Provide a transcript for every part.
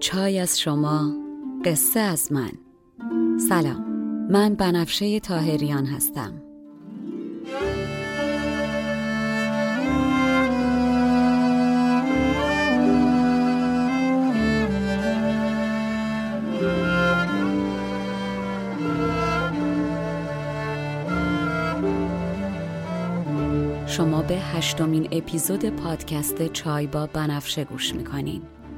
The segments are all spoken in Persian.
چای از شما قصه از من. سلام من بنفشه تاهریان هستم. شما به هشتمین اپیزود پادکست چای با بنفشه گوش می‌کنین.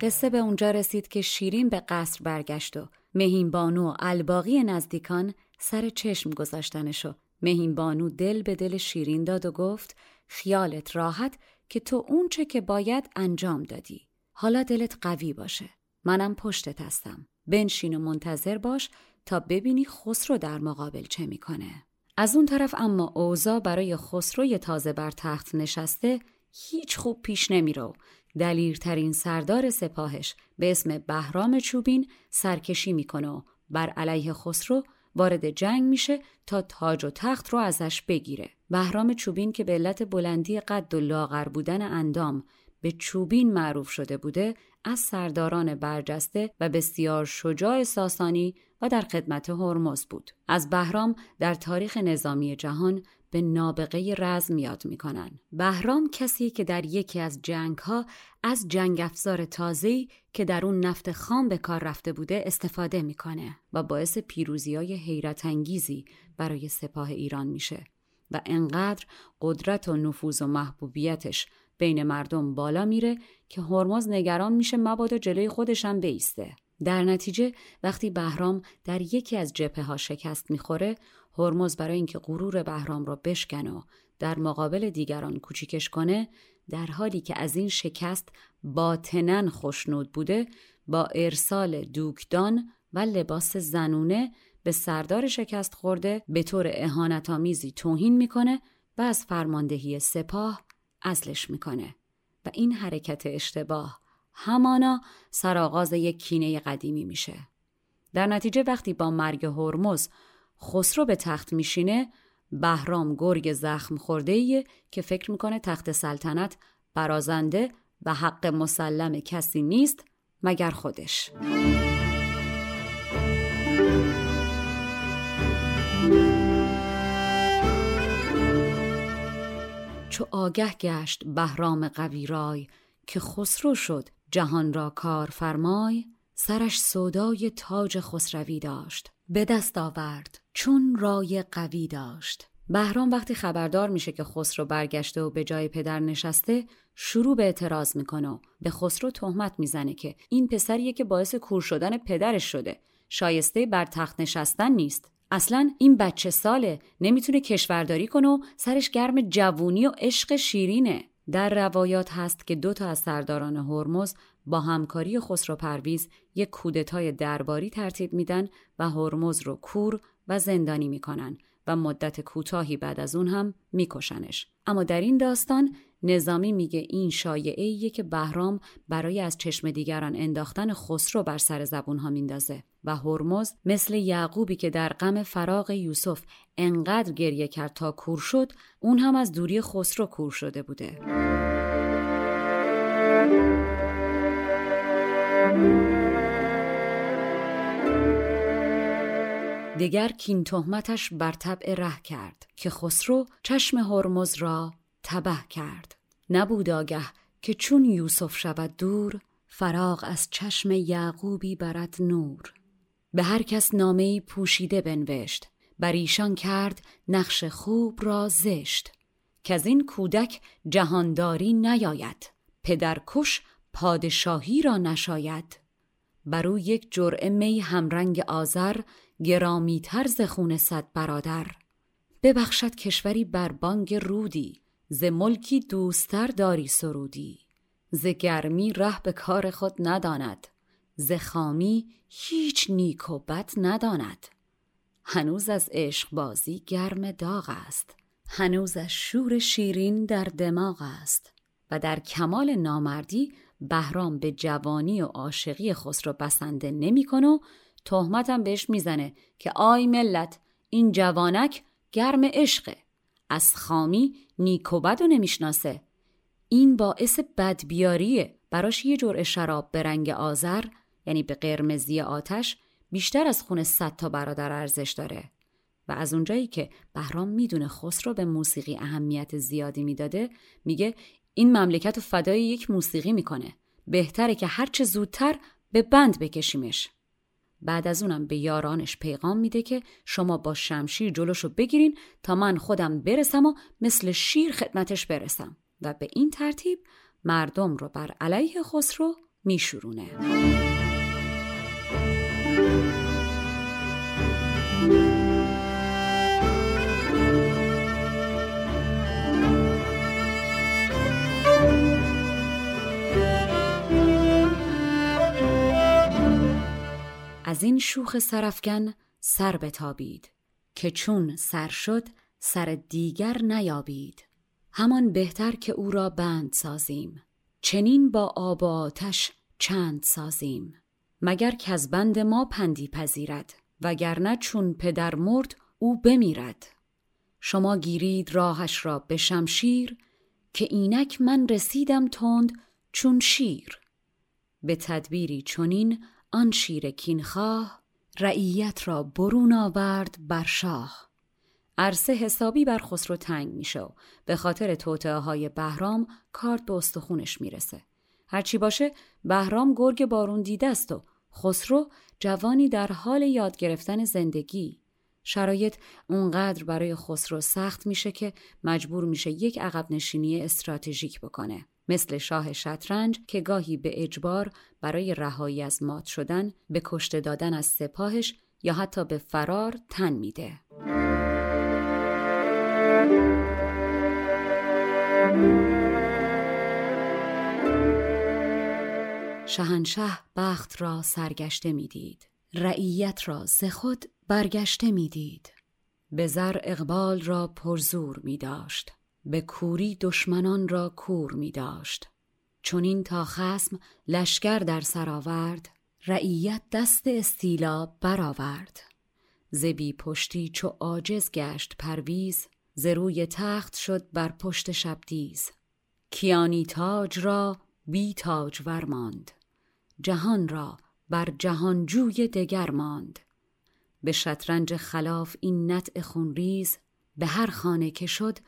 قصه به اونجا رسید که شیرین به قصر برگشت و مهین بانو و الباقی نزدیکان سر چشم گذاشتنشو. مهین بانو دل به دل شیرین داد و گفت خیالت راحت که تو اونچه که باید انجام دادی. حالا دلت قوی باشه. منم پشتت هستم. بنشین و منتظر باش تا ببینی خسرو در مقابل چه می‌کنه. از اون طرف اما اوزا برای خسروی تازه بر تخت نشسته هیچ خوب پیش نمیرو. دلیرترین سردار سپاهش به اسم بهرام چوبین سرکشی می‌کنه و بر علیه خسرو وارد جنگ میشه تا تاج و تخت رو ازش بگیره. بهرام چوبین که به علت بلندی قد و لاغر بودن اندام به چوبین معروف شده بوده از سرداران برجسته و بسیار شجاع ساسانی و در خدمت هرمز بود. از بهرام در تاریخ نظامی جهان به نابغه رزم یاد می‌کنن. بهرام کسی که در یکی از جنگ ها از جنگ افزار تازه‌ای که در اون نفت خام به کار رفته بوده استفاده می‌کنه و باعث پیروزی های حیرت انگیزی برای سپاه ایران میشه و انقدر قدرت و نفوذ و محبوبیتش بین مردم بالا میره که هرمز نگران میشه مبادا جلوی خودشم بیسته. در نتیجه وقتی بهرام در یکی از جبهه ها شکست می‌خوره هرمز برای اینکه غرور بهرام را بشکنه و در مقابل دیگران کوچیکش کنه در حالی که از این شکست باطنن خوشنود بوده با ارسال دوکدان و لباس زنونه به سردار شکست خورده به طور اهانتآمیزی توهین می‌کنه و از فرماندهی سپاه ازلش می‌کنه. و این حرکت اشتباه همانا سرآغاز یک کینه قدیمی میشه. در نتیجه وقتی با مرگ هرمز خسرو به تخت میشینه بهرام گرگ زخم خورده که فکر می‌کنه تخت سلطنت برازنده و حق مسلم کسی نیست مگر خودش. چو آگه گشت بهرام قوی رای که خسرو شد جهان را کار فرمای سرش سودای تاج خسروی داشت. به دست آورد چون رای قوی داشت. بهرام وقتی خبردار میشه که خسرو برگشته و به جای پدر نشسته شروع به اعتراض می‌کنه و به خسرو تهمت می‌زنه که این پسریه که باعث کور شدن پدرش شده. شایسته بر تخت نشستن نیست. اصلا این بچه ساله نمی‌تونه کشورداری کنه و سرش گرم جوونی و عشق شیرینه. در روایات هست که دو تا از سرداران هرمز با همکاری خسرو پرویز یک کودتای درباری ترتیب میدن و هرمز رو کور و زندانی می‌کنن و مدت کوتاهی بعد از اون هم میکشنش. اما در این داستان نظامی میگه این شایعه که بهرام برای از چشم دیگران انداختن خسرو بر سر زبون ها میندازه و هرمز مثل یعقوبی که در غم فراغ یوسف انقدر گریه کرد تا کور شد اون هم از دوری خسرو کور شده بوده. دگر کین تهمتش بر طبع ره کرد که خسرو چشم هرمز را تبه کرد. نبود آگه که چون یوسف شود دور فراغ از چشم یعقوبی برد نور. به هر کس نامه پوشیده بنوشت. بر ایشان کرد نقش خوب را زشت. که از این کودک جهانداری نیاید. پدرکش پادشاهی را نشاید. بر او یک جرعه می همرنگ آذر گرامی ز خون صد برادر. ببخشد کشوری بر بانگ رودی. ز ملکی دوستر داری سرودی ز گرمی ره به کار خود نداند ز خامی هیچ نیک و بد نداند. هنوز از عشق بازی گرم داغ است هنوز از شور شیرین در دماغ است و در کمال نامردی بهرام به جوانی و عاشقی خسرو بسنده نمی‌کنه و تهمتم بهش می‌زنه که آی ملت این جوانک گرم عشقه. از خامی نیک و بد نمی‌شناسه. این باعث بدبیاریه. براش یه جرعه شراب به رنگ آذر یعنی به قرمزی آتش بیشتر از خون صد تا برادر ارزش داره. و از اونجایی که بهرام می‌دونه خسرو به موسیقی اهمیت زیادی می‌داده میگه این مملکت و فدای یک موسیقی می‌کنه. بهتره که هرچه زودتر به بند بکشیمش. بعد از اونم به یارانش پیغام میده که شما با شمشیر جلوشو بگیرین تا من خودم برسم و مثل شیر خدمتش برسم. و به این ترتیب مردم رو بر علیه خسرو میشورونه. از این شوخ سرفگن سر بتابید که چون سر شد سر دیگر نیابید. همان بهتر که او را بند سازیم چنین با آب و آتش چند سازیم. مگر که از بند ما پندی پذیرد وگرنه چون پدر مرد او بمیرد. شما گیرید راهش را به شمشیر که اینک من رسیدم تند چون شیر. به تدبیری چنین آن شیر کینخواه رعیت را برون آورد بر شاه. عرصه حسابی بر خسرو تنگ میشه و به خاطر توطعه های بهرام کارت به استخونش می‌رسه. هرچی باشه بهرام گرگ بارون دیده است و خسرو جوانی در حال یاد گرفتن زندگی. شرایط اونقدر برای خسرو سخت میشه که مجبور میشه یک عقب نشینی استراتژیک بکنه. مثل شاه شطرنج که گاهی به اجبار برای رهایی از مات شدن به کشته دادن از سپاهش یا حتی به فرار تن میده. شهنشه بخت را سرگشته می‌دید. رعیت را ز خود برگشته می‌دید. به زر اقبال را پرزور می داشت به کوری دشمنان را کور می داشت. چون این تا خسم لشکر در سر آورد رعیت دست استیلا برآورد زبی پشتی چو عاجز گشت پرویز ز روی تخت شد بر پشت شبدیز کیانی تاج را بی تاج ور ماند جهان را بر جهانجوی دگر ماند. به شطرنج خلاف این نطع خونریز به هر خانه که شد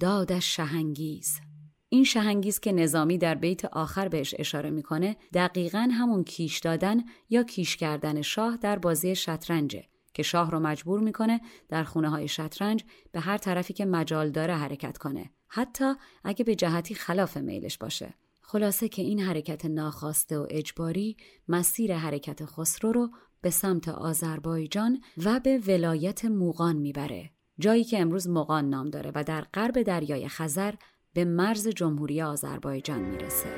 دادش شهنگیز. این شهنگیز که نظامی در بیت آخر بهش اشاره می‌کنه دقیقا همون کیش دادن یا کیش کردن شاه در بازی شطرنجه که شاه رو مجبور می‌کنه در خونه های شطرنج به هر طرفی که مجال داره حرکت کنه. حتی اگه به جهتی خلاف میلش باشه. خلاصه که این حرکت ناخواسته و اجباری مسیر حرکت خسرو رو به سمت آذربایجان و به ولایت موغان می‌بره. جایی که امروز مقان نام داره و در غرب دریای خزر به مرز جمهوری آذربایجان می‌رسه.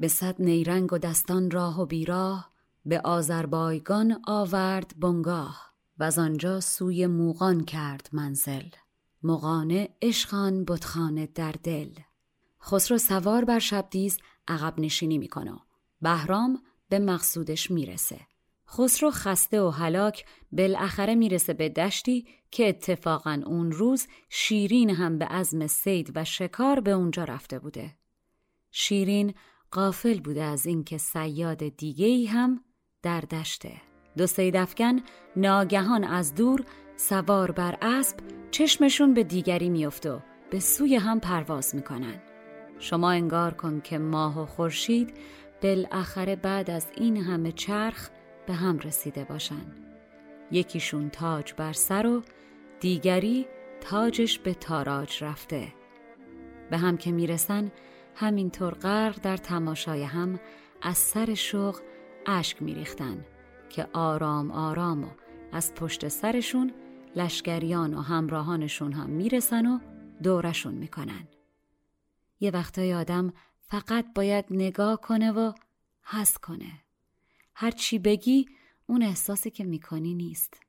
به صد نیرنگ و دستان راه و بیراه به آذربایگان آورد بنگاه و از آنجا سوی موغان کرد منزل. مغانه عشقان بتخانه در دل. خسرو سوار بر شبدیز عقب نشینی می‌کنه بهرام به مقصودش می‌رسه. خسرو خسته و هلاک بالاخره می‌رسه به دشتی که اتفاقا اون روز شیرین هم به عزم سید و شکار به اونجا رفته بوده. شیرین قافل بوده از اینکه سیاد دیگه ای هم در دشته. دو سید افکن ناگهان از دور سوار بر اسب چشمشون به دیگری میفته و به سوی هم پرواز می‌کنن. شما انگار کن که ماه و خورشید بالاخره بعد از این همه چرخ به هم رسیده باشن. یکیشون تاج بر سر و دیگری تاجش به تاراج رفته. به هم که می‌رسن همینطور غرق در تماشای هم از سر شوق اشک میریختن که آرام آرام و از پشت سرشون لشکریان و همراهانشون هم می‌رسن و دورشون می‌کنن. یه وقتای آدم فقط باید نگاه کنه و حس کنه. هر چی بگی اون احساسی که می‌کنی نیست.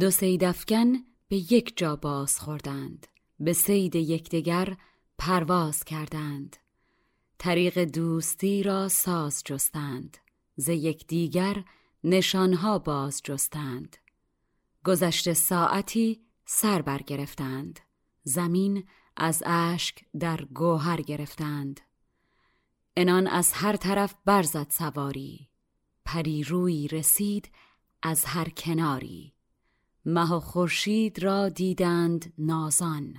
دو سیدفکن به یک جا باز خوردند. به سید یکدیگر پرواز کردند. طریق دوستی را ساز جستند. ز یکدیگر نشانها باز جستند. گذشته ساعتی سر برگرفتند زمین از اشک در گوهر گرفتند. انان از هر طرف برزد سواری. پری روی رسید از هر کناری. مه و خورشید را دیدند نازان.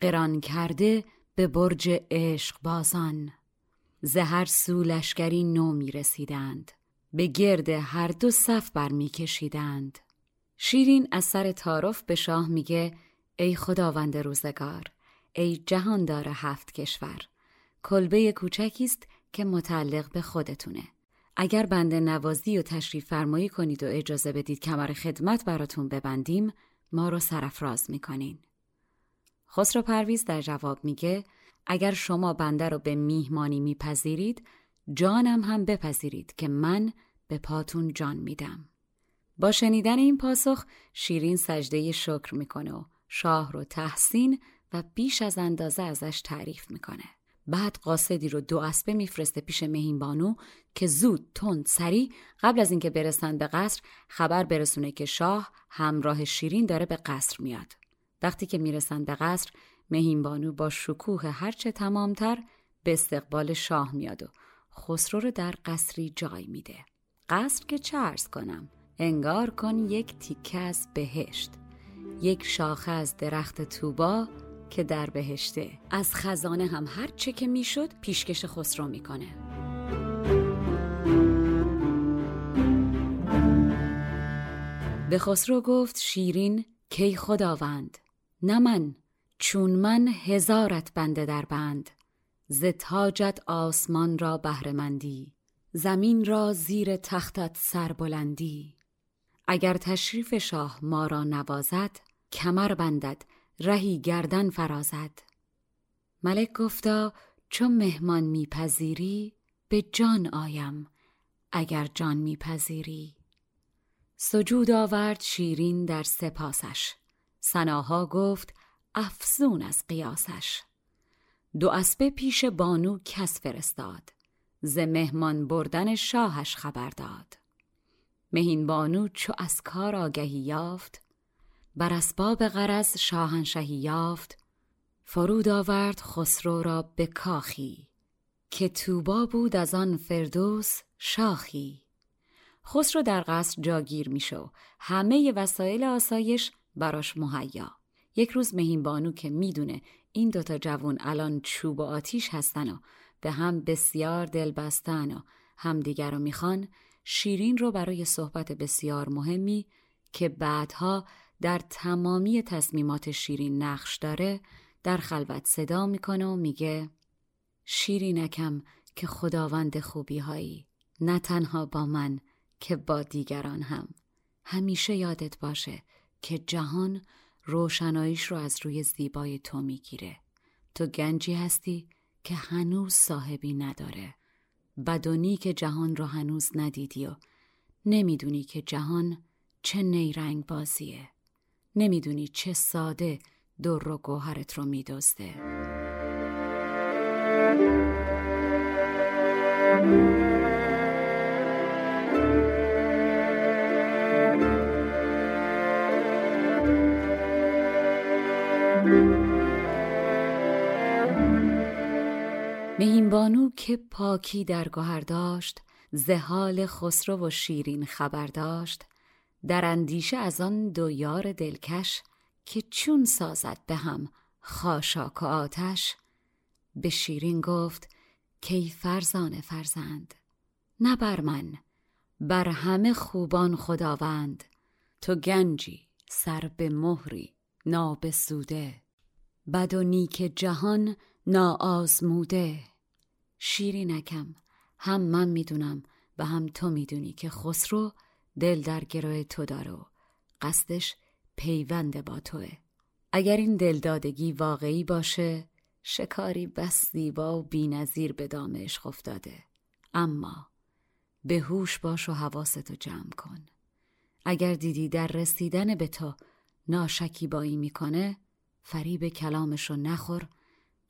قران کرده به برج عشق بازان. زهر سو لشکری نو می رسیدند به گرد هر دو صف بر می کشیدند. شیرین از سر تعارف به شاه میگه ای خداوند روزگار ای جهاندار هفت کشور کلبه کوچکی است که متعلق به خودتونه. اگر بنده نوازی و تشریف فرمایی کنید و اجازه بدید کمر خدمت براتون ببندیم ما رو سرفراز می‌کنین. خسرو پرویز در جواب میگه اگر شما بنده رو به میهمانی میپذیرید جانم هم بپذیرید که من به پاتون جان میدم. با شنیدن این پاسخ شیرین سجده شکر می‌کنه و شاه رو تحسین و بیش از اندازه ازش تعریف می‌کنه. بعد قاصدی رو دو اسبه میفرسته پیش مهین بانو که زود تند سری قبل از اینکه برسن به قصر خبر برسونه که شاه همراه شیرین داره به قصر میاد. وقتی که می‌رسن به قصر مهین بانو با شکوه هرچه تمامتر به استقبال شاه میاد و خسرو رو در قصری جای میده. قصر که چه کنم؟ انگار کن یک تیکه از بهشت. یک شاخه از درخت توبا که در بهشته. از خزانه هم هر چه که می‌شد پیشکش خسرو می‌کنه. به خسرو گفت شیرین کی خداوند؟ نه من. چون من هزارت بنده در بند ز تاجت آسمان را بهرهمندی زمین را زیر تختت سربلندی. اگر تشریف شاه ما را نوازد کمر بندد رهی گردن فرازد. ملک گفتا چون مهمان میپذیری به جان آیم اگر جان میپذیری. سجود آورد شیرین در سپاسش. سناها گفت افزون از قیاسش. دو اسبه پیش بانو کس فرستاد. ز مهمان بردن شاهش خبر داد. مهین بانو چو از کار آگهی یافت بر اسباب غرض شاهنشهی یافت. فرود آورد خسرو را به کاخی که توبا بود از آن فردوس شاخی. خسرو در قصر جاگیر میشو. همه وسایل آسایش براش مهیا. یک روز مهین بانو که می‌دونه این دوتا جوون الان چوب و آتیش هستن و به هم بسیار دل بستن و همدیگر رو می‌خوان شیرین رو برای صحبت بسیار مهمی که بعدها در تمامی تصمیمات شیرین نقش داره در خلوت صدا می‌کنه و میگه شیرینکم که خداوند خوبی هایی نه تنها با من که با دیگران هم. همیشه یادت باشه که جهان روشناییش رو از روی زیبای تو می‌گیره. تو گنجی هستی که هنوز صاحبی نداره. بد و نیک جهان رو هنوز ندیدی و نمی‌دونی که جهان چه نیرنگ بازیه نمی‌دونی چه ساده در و گوهرت رو میدزده. مهین که پاکی در گوهر داشت زهال خسرو و شیرین خبر داشت در اندیشه از آن دو یار دلکش که چون سازد به هم خاشاک و آتش به شیرین گفت کی فرزان فرزند نه بر من بر همه خوبان خداوند تو گنجی سر به مهری نابسوده بد و نیک جهان ناآزموده شیرینکم هم من می‌دونم و هم تو می‌دونی که خسرو دل در گروه تو داره قصدش پیوند با توه. اگر این دلدادگی واقعی باشه شکاری بس زیبا و بینظیر به دام عشق افتاده. اما به هوش باش و حواستو جمع کن. اگر دیدی در رسیدن به تو ناشکیبایی می‌کنه فریب کلامشو نخور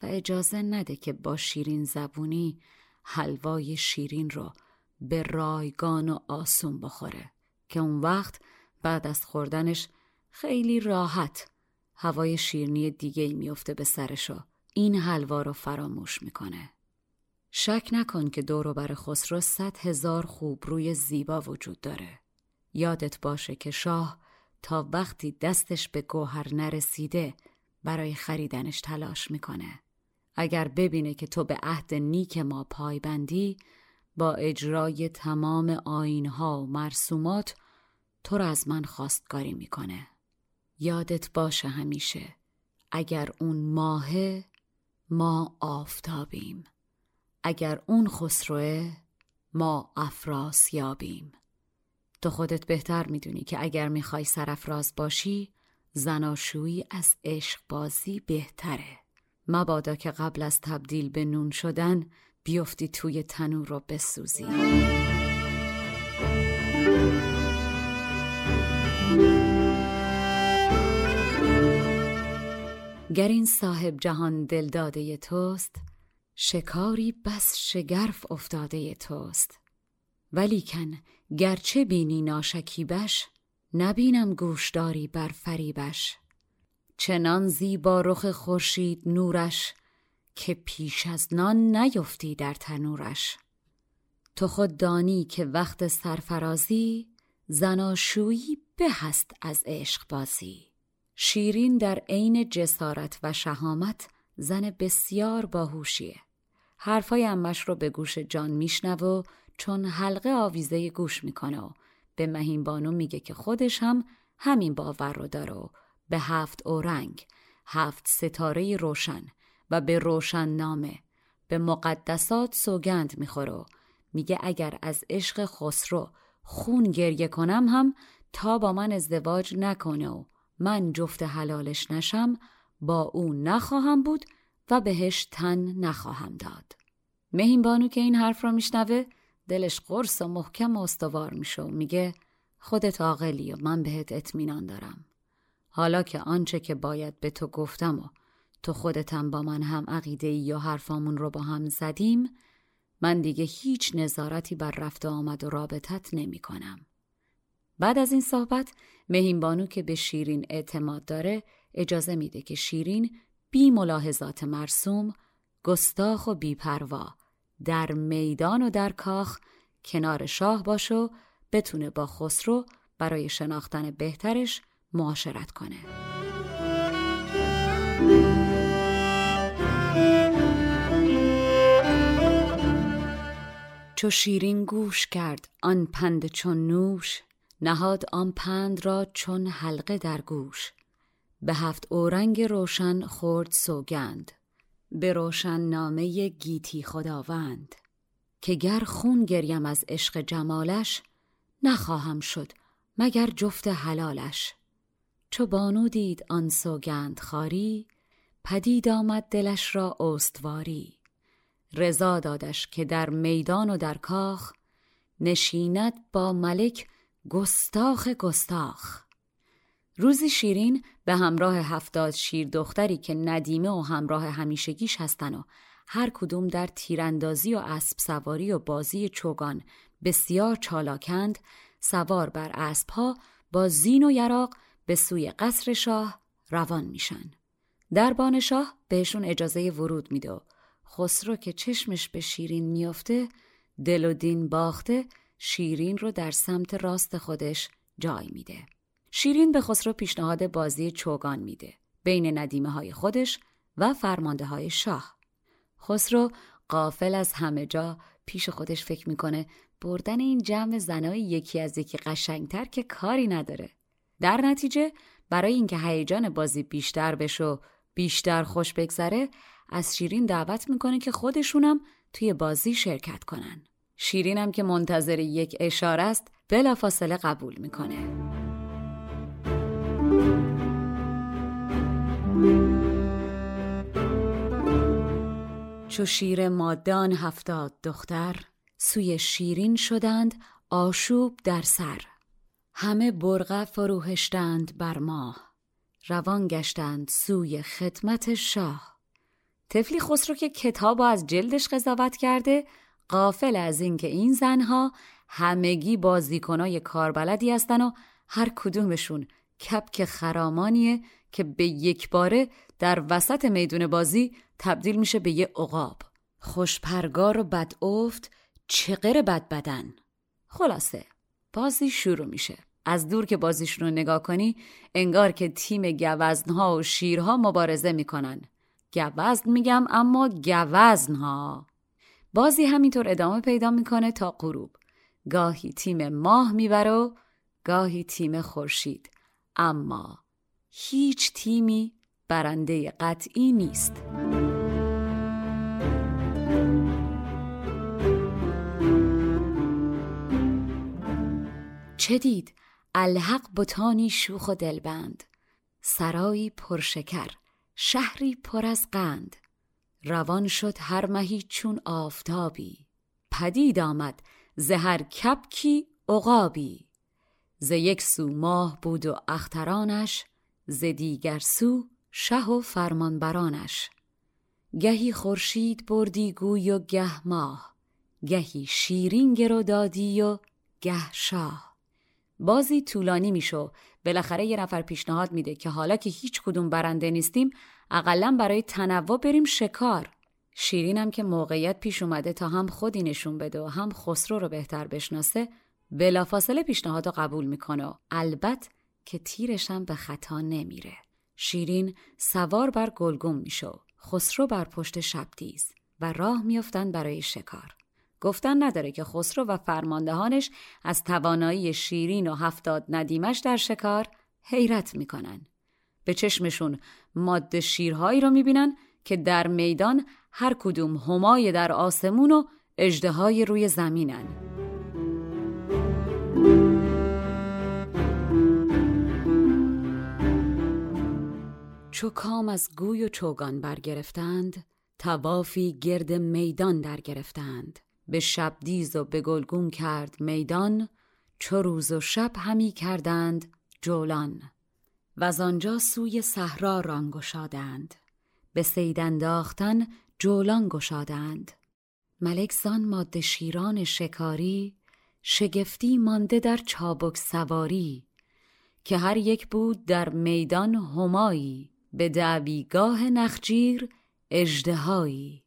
و اجازه نده که با شیرین زبونی حلوای شیرین رو به رایگان و آسون بخوره که اون وقت بعد از خوردنش خیلی راحت هوای شیرنی دیگه میفته به سرشو این حلوا رو فراموش می‌کنه. شک نکن که دور بر خسرو صد هزار خوب روی زیبا وجود داره. یادت باشه که شاه تا وقتی دستش به گوهر نرسیده برای خریدنش تلاش می‌کنه. اگر ببینه که تو به عهد نیک ما پایبندی با اجرای تمام آینها و مرسومات تو را از من خواستگاری می‌کنه. یادت باشه همیشه اگر اون ماهه ما آفتابیم. اگر اون خسروه ما افراسیابیم. تو خودت بهتر می‌دونی که اگر می‌خوای سرافراز باشی زناشویی از عشق بازی بهتره. مبادا که قبل از تبدیل به نون شدن بیفتی توی تنور رو بسوزی. گر این صاحب جهان دلداده توست شکاری بس شگرف افتاده توست. ولیکن گرچه بینی ناشکیبش نبینم گوشداری بر فریبش. چنان زیبا رخ خورشید نورش که پیش از نان نیفتی در تنورش. تو خود دانی که وقت سرفرازی زناشویی به هست از عشق بازی. شیرین در عین جسارت و شهامت زن بسیار باهوشیه. حرفای امش رو به گوش جان میشنوه چون حلقه آویزه گوش می‌کنه و به مهین بانو میگه که خودش هم همین باور رو داره و به هفت اورنگ هفت ستاره روشن و به روشن نامه. به مقدسات سوگند می‌خوره میگه اگر از عشق خسرو خون گریه کنم هم تا با من ازدواج نکنه و من جفت حلالش نشم با او نخواهم بود و بهش تن نخواهم داد. مهین بانو که این حرف را میشنوه دلش قرص و محکم و استوار میشه و میگه خودت عاقلی و من بهت اطمینان دارم. حالا که آنچه که باید به تو گفتم و تو خودتم با من هم عقیده یا حرفامون رو با هم زدیم من دیگه هیچ نظارتی بر رفت آمد و رابطت نمی کنم. بعد از این صحبت مهین بانو که به شیرین اعتماد داره اجازه میده که شیرین بی ملاحظات مرسوم گستاخ و بیپروا در میدان و در کاخ کنار شاه باش و بتونه با خسرو برای شناختن بهترش معاشرت کنه. چو شیرین گوش کرد آن پند چون نوش نهاد آن پند را چون حلقه در گوش. به هفت اورنگ روشن خورد سوگند به روشن نامه گیتی خداوند. که گر خون گریم از عشق جمالش نخواهم شد مگر جفت حلالش. چو بانو دید آن سوگند خاری پدید آمد دلش را استواری. رضا دادش که در میدان و در کاخ نشیند با ملک گستاخ گستاخ. روزی شیرین به همراه هفتاد شیر دختری که ندیمه و همراه همیشگیش هستن و هر کدوم در تیراندازی و اسب سواری و بازی چوگان بسیار چالاکند سوار بر اسبها با زین و یراق به سوی قصر شاه روان میشن. دربان شاه بهشون اجازه ورود میده. خسرو که چشمش به شیرین میافته دل و دین باخته شیرین رو در سمت راست خودش جای میده. شیرین به خسرو پیشنهاد بازی چوگان میده بین ندیمه های خودش و فرمانده های شاه. خسرو قافل از همه جا پیش خودش فکر می‌کنه بردن این جمع زنای یکی از یکی قشنگتر که کاری نداره. در نتیجه برای اینکه هیجان بازی بیشتر بشه و بیشتر خوش بگذره از شیرین دعوت می‌کنه که خودشونم توی بازی شرکت کنن. شیرینم که منتظر یک اشاره است بلافاصله قبول می‌کنه. چو شیر مادان هفتاد دختر سوی شیرین شدند آشوب در سر. همه برغه فروهشتند بر ماه روان گشتند سوی خدمت شاه. تفلی خسرو که کتاب از جلدش قضاوت کرده قافل از اینکه این زنها همگی بازیکنای کاربلدی هستن و هر کدومشون کپک خرامانیه که به یک باره در وسط میدون بازی تبدیل میشه به یه عقاب. خوشپرگار و بد افت چقر بد بدن خلاصه بازی شروع میشه. از دور که بازیشون رو نگاه کنی انگار که تیم گوزنها و شیرها مبارزه می‌کنن. گوزن میگم اما گوزنها. بازی همینطور ادامه پیدا می‌کنه تا غروب. گاهی تیم ماه می‌بره گاهی تیم خورشید. اما هیچ تیمی برنده قطعی نیست. چه دید؟ الحق بتانی شوخ و دلبند. سرایی پرشکر شهری پر از قند. روان شد هر مهی چون آفتابی. پدید آمد زهر کپکی عقابی. ز یک سو ماه بود و اخترانش ز دیگر سو شه و فرمانبرانش. گهی خورشید بردی گوی و گه ماه. گهی شیرین گرو دادی و گه شاه. بازی طولانی میشو بالاخره یه نفر پیشنهاد میده که حالا که هیچ کدوم برنده نیستیم اقلا برای تنوع بریم شکار. شیرینم که موقعیت پیش اومده تا هم خودی نشون بده و هم خسرو رو بهتر بشناسه بلافاصله پیشنهاد رو قبول می‌کنه و البته که تیرشم به خطا نمیره. شیرین سوار بر گلگم میشه خسرو بر پشت شبدیز و راه میافتند برای شکار. گفتن نداره که خسرو و فرماندهانش از توانایی شیرین و هفتاد ندیمش در شکار حیرت می‌کنن. به چشمشون ماده شیرهایی رو می‌بینن که در میدان هر کدوم همای در آسمون و اجده روی زمینن. چو کام از گوی و چوگان برگرفتند توافی گرد میدان در گرفتند به شبدیز و به گلگون کرد میدان چو روز و شب همی کردند جولان. و از آنجا سوی صحرا ران گشادند. به سید انداختن جولان گشادند. ملک زان ماده شیران شکاری شگفتی مانده در چابک سواری که هر یک بود در میدان همایی به دعویگاه نخجیر اجدهایی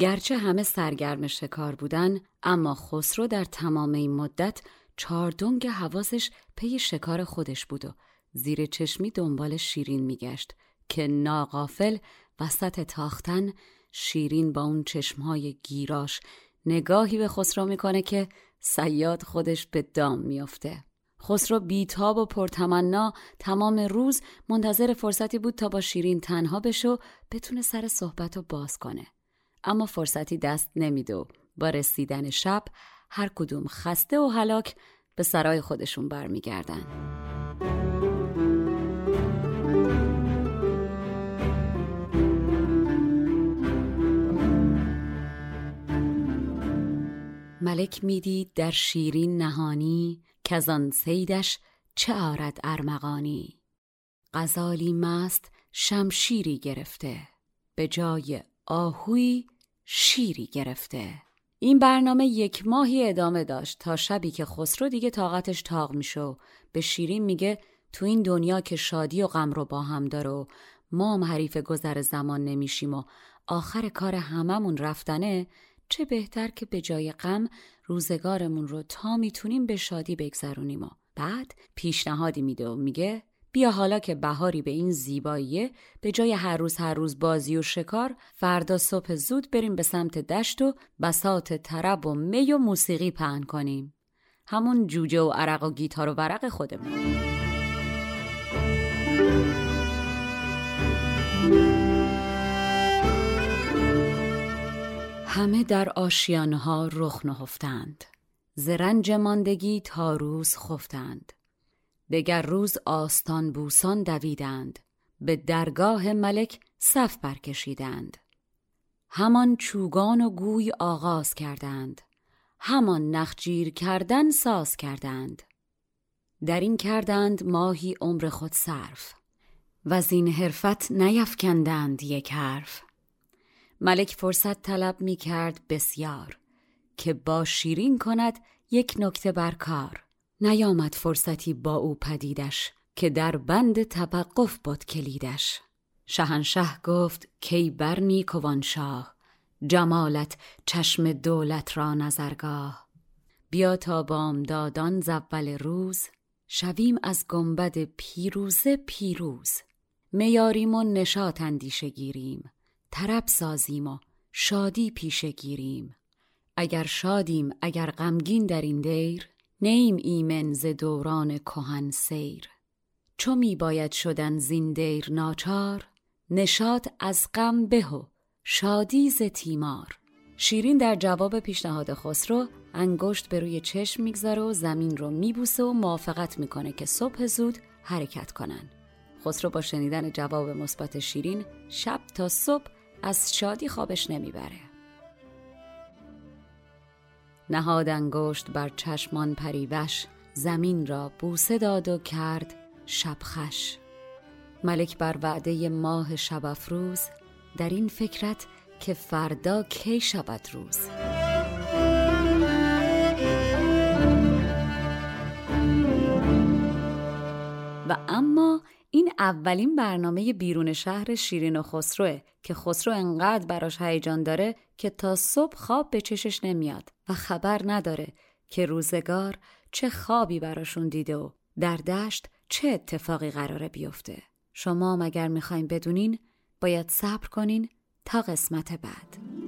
گرچه همه سرگرم شکار بودن اما خسرو در تمام این مدت چاردنگ حواسش پی شکار خودش بود و زیر چشمی دنبال شیرین میگشت که ناقافل وسط تاختن شیرین با اون چشمهای گیراش نگاهی به خسرو می‌کنه که سیاد خودش به دام میافته. خسرو بیتاب و پرتمنا تمام روز منتظر فرصتی بود تا با شیرین تنها بشه و بتونه سر صحبت رو باز کنه. اما فرصتی دست نمیده و با رسیدن شب هر کدوم خسته و هلاک به سرای خودشون برمیگردن. ملک می‌دید در شیرین نهانی کزان سیدش چه آرد ارمغانی غزالی مست شمشیری گرفته به جای آهوی شیری گرفته. این برنامه یک ماهی ادامه داشت تا شبی که خسرو دیگه طاقتش تاق میشه به شیرین میگه تو این دنیا که شادی و غم رو با هم داره و ما هم حریف گذر زمان نمیشیم و آخر کار هممون رفتنه چه بهتر که به جای غم روزگارمون رو تا می‌تونیم به شادی بگذرونیم و بعد پیشنهادی میده و میگه بیا حالا که بهاری به این زیباییه به جای هر روز هر روز بازی و شکار فردا صبح زود بریم به سمت دشت و بسات طرب و می و موسیقی پهن کنیم. همون جوجه و عرق و گیتار و ورق خودمون. همه در آشیانها رخ نهفتند. زرنج ماندگی تا روز خفتند. دگر روز آستان بوسان دویدند. به درگاه ملک صف برکشیدند. همان چوگان و گوی آغاز کردند. همان نخجیر کردن ساز کردند. در این کردند ماهی عمر خود صرف. و زین حرفت نیفکندند یک حرف. ملک فرصت طلب می کرد بسیار که با شیرین کند یک نکته بر کار. نیامد فرصتی با او پدیدش که در بند توقف بود کلیدش. شهنشه گفت کی برنی کوان شاه جمالت چشم دولت را نظرگاه. بیا تا بامدادان زول روز شویم از گنبد پیروزه پیروز. میاریم و نشاط اندیشه گیریم طرب سازیم و شادی پیشه گیریم. اگر شادیم اگر غمگین در این دیر نیم ایمن ز دوران کهن سیر. چو می باید شدن زین دیر ناچار نشاط از غم به و شادی ز تیمار. شیرین در جواب پیشنهاد خسرو انگشت به روی چشم می‌گذاره و زمین رو میبوسه و موافقت می‌کنه که صبح زود حرکت کنن. خسرو با شنیدن جواب مثبت شیرین شب تا صبح از شادی خوابش نمی‌بره. نهاد انگشت بر چشمان پریوش زمین را بوسه داد و کرد شبخش. ملک بر وعده ماه شب افروز در این فکرت که فردا کی شود روز؟ و اما این اولین برنامه بیرون شهر شیرین و خسروه که خسرو انقدر براش هیجان داره که تا صبح خواب به چشش نمیاد و خبر نداره که روزگار چه خوابی براشون دیده و در دشت چه اتفاقی قراره بیفته. شما مگر می‌خواین بدونین باید صبر کنین تا قسمت بعد.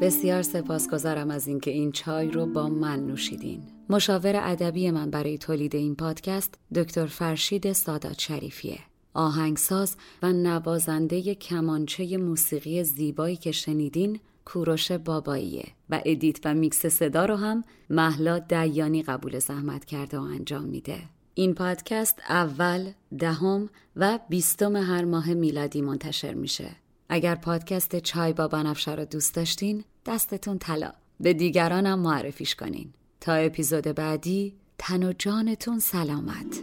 بسیار سپاسگزارم از اینکه این چای رو با من نوشیدین. مشاور ادبی من برای تولید این پادکست دکتر فرشید سادات شریفیه. آهنگساز و نوازنده کمانچه موسیقی زیبایی که شنیدین کوروش باباییه و ادیت و میکس صدا رو هم مهلا دیانی قبول زحمت کرده و انجام میده. این پادکست اول، دهم و بیستم هر ماه میلادی منتشر میشه. اگر پادکست چای با بنفشه رو دوست داشتین دستتون طلا. به دیگرانم معرفیش کنین. تا اپیزود بعدی تن و جانتون سلامت.